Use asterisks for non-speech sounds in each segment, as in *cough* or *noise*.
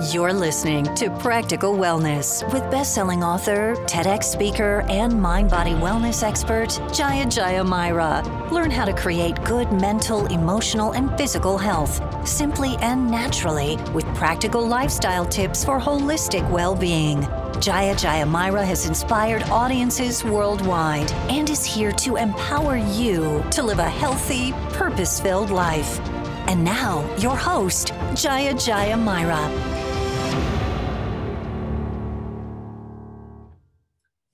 You're listening to Practical Wellness with best-selling author, TEDx speaker, and mind-body wellness expert Jaya Jaya Myra. Learn how to create good mental, emotional, and physical health simply and naturally with practical lifestyle tips for holistic well-being. Jaya Jaya Myra has inspired audiences worldwide and is here to empower you to live a healthy, purpose-filled life. And now, your host, Jaya Jaya Myra.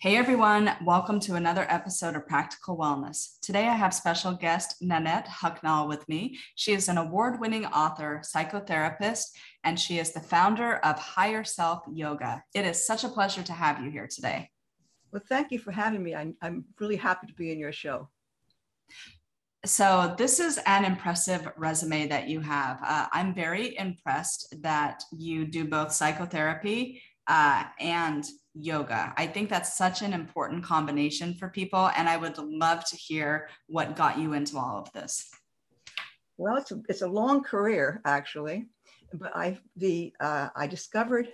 Hey everyone, welcome to another episode of Practical Wellness. Today I have special guest Nanette Hucknall with me. She is an award winning author, psychotherapist, and she is the founder of Higher Self Yoga. It is such a pleasure to have you here today. Well, thank you for having me. I'm, I'm really happy to be in your show. So, this is an impressive resume that you have. Uh, I'm very impressed that you do both psychotherapy uh, and yoga. I think that's such an important combination for people. And I would love to hear what got you into all of this. Well, it's a, it's a long career, actually. But I, the, uh, I discovered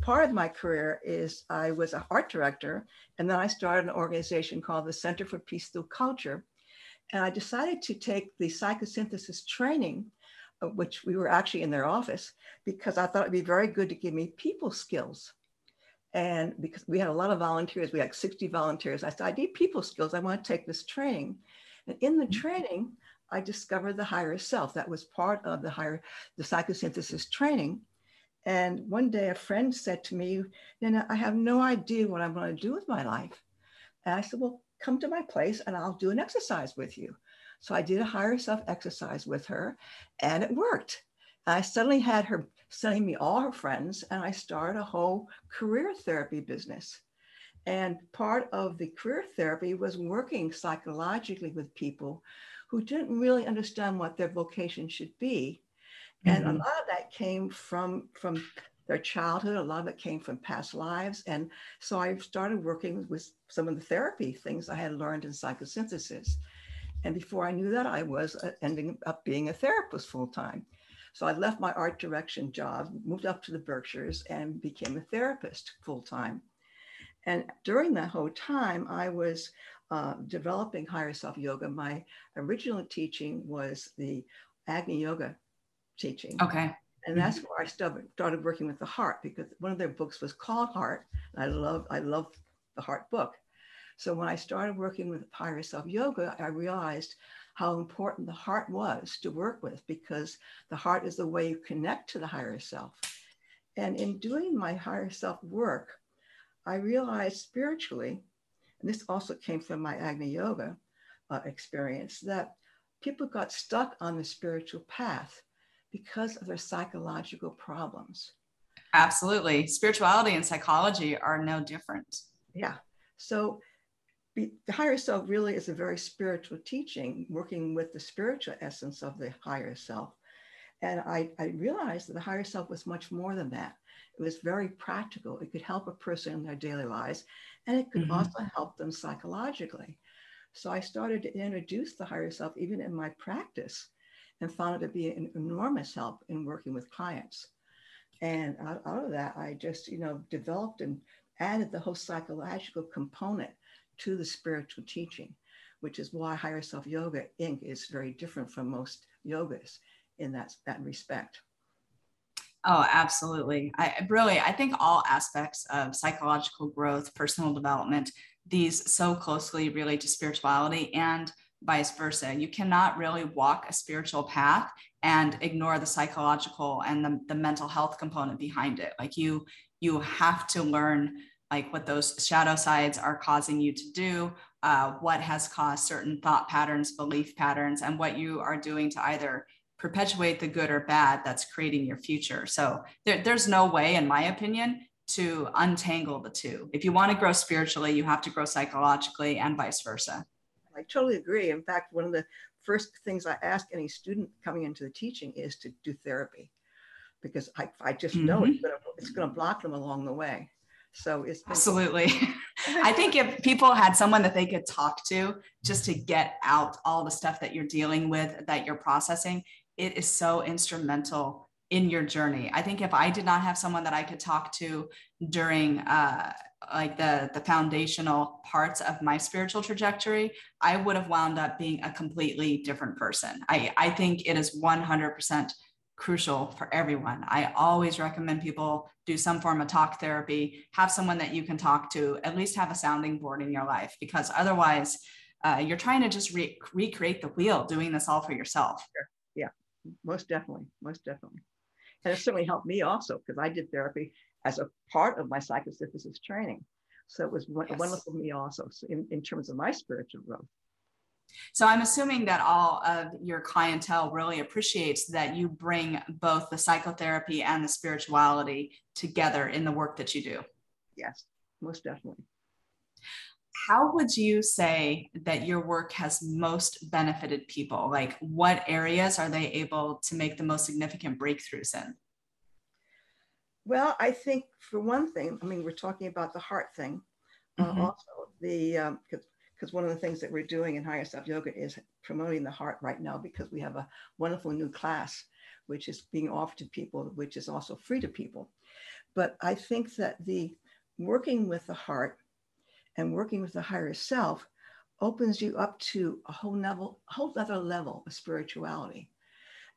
part of my career is I was an art director, and then I started an organization called the Center for Peace Through Culture. And I decided to take the psychosynthesis training, which we were actually in their office, because I thought it'd be very good to give me people skills. And because we had a lot of volunteers, we had 60 volunteers, I said, I need people skills. I want to take this training. And in the mm-hmm. training, I discovered the higher self. That was part of the higher, the psychosynthesis training. And one day a friend said to me, Nina, I have no idea what I'm going to do with my life. And I said, Well, come to my place and I'll do an exercise with you. So I did a higher self exercise with her and it worked. I suddenly had her sending me all her friends, and I started a whole career therapy business. And part of the career therapy was working psychologically with people who didn't really understand what their vocation should be. And mm-hmm. a lot of that came from, from their childhood, a lot of it came from past lives. And so I started working with some of the therapy things I had learned in psychosynthesis. And before I knew that, I was uh, ending up being a therapist full time. So I left my art direction job, moved up to the Berkshires, and became a therapist full time. And during that whole time, I was uh, developing higher self yoga. My original teaching was the Agni Yoga teaching. Okay. And that's where I started, started working with the heart because one of their books was called Heart. And I love I love the Heart book. So when I started working with higher self yoga, I realized how important the heart was to work with because the heart is the way you connect to the higher self. And in doing my higher self work, I realized spiritually, and this also came from my Agni Yoga uh, experience, that people got stuck on the spiritual path because of their psychological problems. Absolutely. Spirituality and psychology are no different. Yeah. So the higher self really is a very spiritual teaching, working with the spiritual essence of the higher self. And I, I realized that the higher self was much more than that. It was very practical. It could help a person in their daily lives, and it could mm-hmm. also help them psychologically. So I started to introduce the higher self even in my practice and found it to be an enormous help in working with clients. And out, out of that, I just, you know, developed and added the whole psychological component to the spiritual teaching, which is why Higher Self Yoga Inc. is very different from most yogas in that, that respect. Oh, absolutely. I really, I think all aspects of psychological growth, personal development, these so closely relate to spirituality and vice versa. You cannot really walk a spiritual path and ignore the psychological and the, the mental health component behind it. Like you, you have to learn like what those shadow sides are causing you to do, uh, what has caused certain thought patterns, belief patterns, and what you are doing to either perpetuate the good or bad that's creating your future. So there, there's no way, in my opinion, to untangle the two. If you want to grow spiritually, you have to grow psychologically and vice versa. I totally agree. In fact, one of the first things I ask any student coming into the teaching is to do therapy because I, I just know mm-hmm. it's going to it's going to block them along the way. So it's absolutely. *laughs* I think if *laughs* people had someone that they could talk to just to get out all the stuff that you're dealing with, that you're processing, it is so instrumental in your journey. I think if I did not have someone that I could talk to during uh, like the the foundational parts of my spiritual trajectory, I would have wound up being a completely different person. I I think it is 100% crucial for everyone. I always recommend people do some form of talk therapy, have someone that you can talk to, at least have a sounding board in your life, because otherwise, uh, you're trying to just re- recreate the wheel doing this all for yourself. Yeah, most definitely. Most definitely. And it certainly helped me also because I did therapy as a part of my psychosynthesis training. So it was yes. wonderful for me also so in, in terms of my spiritual growth. So I'm assuming that all of your clientele really appreciates that you bring both the psychotherapy and the spirituality together in the work that you do. Yes, most definitely. How would you say that your work has most benefited people? Like, what areas are they able to make the most significant breakthroughs in? Well, I think for one thing, I mean, we're talking about the heart thing. Uh, mm-hmm. Uh, also, the because um, because one of the things that we're doing in higher self yoga is promoting the heart right now because we have a wonderful new class which is being offered to people which is also free to people. But i think that the working with the heart and working with the higher self opens you up to a whole level whole other level of spirituality.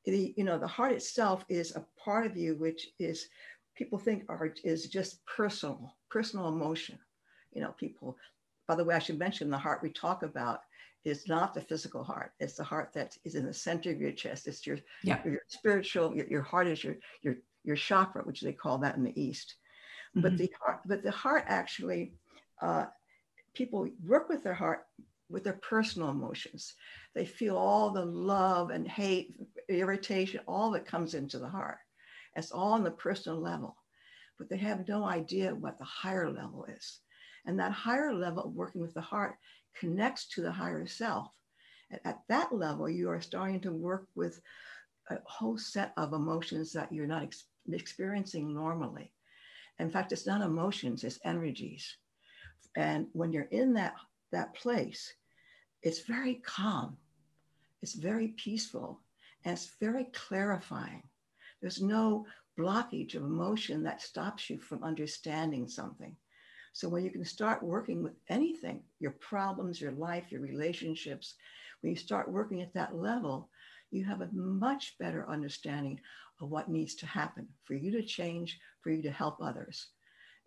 The you know the heart itself is a part of you which is people think art is just personal personal emotion. You know people by the way, I should mention the heart we talk about is not the physical heart. It's the heart that is in the center of your chest. It's your, yeah. your spiritual, your, your heart is your, your, your chakra, which they call that in the East. Mm-hmm. But the heart, but the heart actually, uh, people work with their heart with their personal emotions. They feel all the love and hate, irritation, all that comes into the heart. It's all on the personal level, but they have no idea what the higher level is. And that higher level of working with the heart connects to the higher self. And at that level, you are starting to work with a whole set of emotions that you're not ex- experiencing normally. In fact, it's not emotions, it's energies. And when you're in that, that place, it's very calm, it's very peaceful, and it's very clarifying. There's no blockage of emotion that stops you from understanding something. So when you can start working with anything, your problems, your life, your relationships, when you start working at that level, you have a much better understanding of what needs to happen for you to change, for you to help others.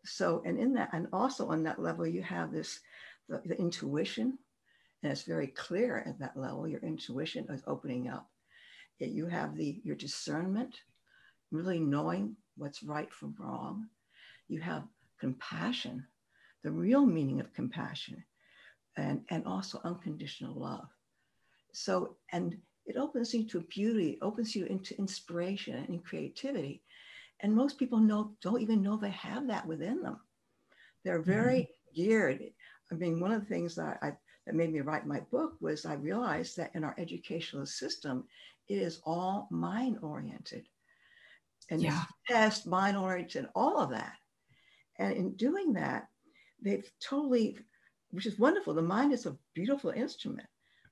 So, and in that, and also on that level, you have this, the, the intuition, and it's very clear at that level, your intuition is opening up. You have the, your discernment, really knowing what's right from wrong. You have compassion, the real meaning of compassion and, and also unconditional love. So, and it opens you to beauty, opens you into inspiration and creativity. And most people know don't even know they have that within them. They're very mm-hmm. geared. I mean, one of the things that I that made me write my book was I realized that in our educational system, it is all mind oriented. And yeah. test, mind oriented, all of that. And in doing that, they've totally, which is wonderful. The mind is a beautiful instrument,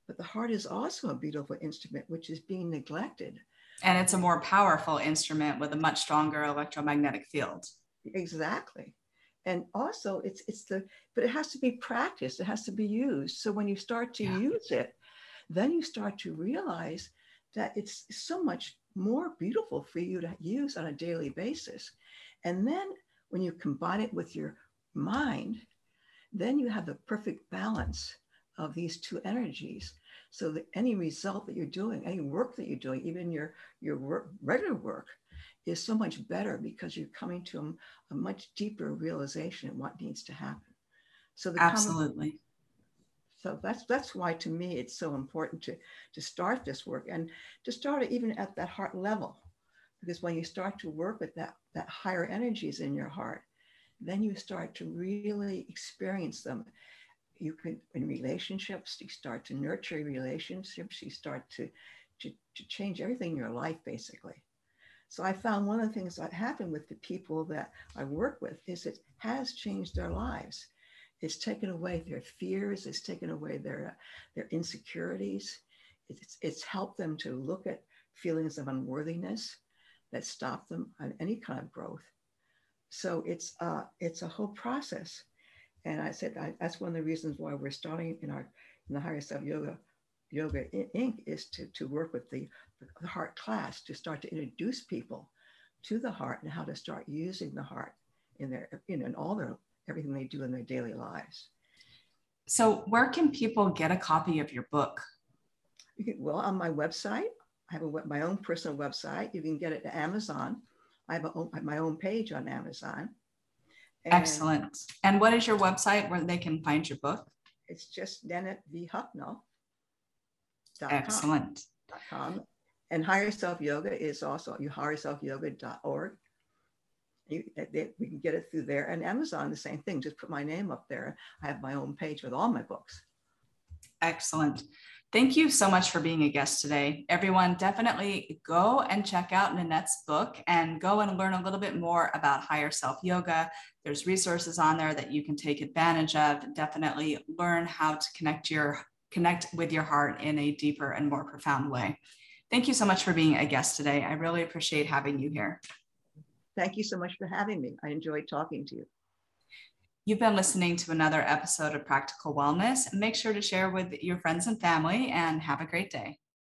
but the heart is also a beautiful instrument, which is being neglected. And it's a more powerful instrument with a much stronger electromagnetic field. Exactly. And also it's it's the but it has to be practiced, it has to be used. So when you start to yeah. use it, then you start to realize that it's so much more beautiful for you to use on a daily basis. And then when you combine it with your mind, then you have the perfect balance of these two energies. So that any result that you're doing, any work that you're doing, even your your work, regular work, is so much better because you're coming to a, a much deeper realization of what needs to happen. So the absolutely. Common, so that's that's why to me it's so important to to start this work and to start it even at that heart level, because when you start to work with that that higher energies in your heart, then you start to really experience them. You can, in relationships, you start to nurture relationships, you start to, to, to change everything in your life, basically. So I found one of the things that happened with the people that I work with is it has changed their lives. It's taken away their fears, it's taken away their, their insecurities. It's, it's helped them to look at feelings of unworthiness, that stop them on any kind of growth. So it's uh, it's a whole process. And I said I, that's one of the reasons why we're starting in our in the higher self yoga yoga inc. is to, to work with the, the heart class to start to introduce people to the heart and how to start using the heart in their you know in all their everything they do in their daily lives. So where can people get a copy of your book? Can, well on my website. I have a, my own personal website. You can get it to amazon i have, a, my own page on amazon and excellent and what is your website where they can find your book it's just Nanette V. Hucknall. Excellent. Com. And Higher Self Yoga is also you higherselfyoga.org. You, they, we can get it through there. And Amazon, the same thing. Just put my name up there. I have my own page with all my books. Excellent. Thank you so much for being a guest today. Everyone, definitely go and check out Nanette's book and go and learn a little bit more about higher self yoga. There's resources on there that you can take advantage of. Definitely learn how to connect your connect with your heart in a deeper and more profound way. Thank you so much for being a guest today. I really appreciate having you here. Thank you so much for having me. I enjoyed talking to you. You've been listening to another episode of Practical Wellness. Make sure to share with your friends and family and have a great day.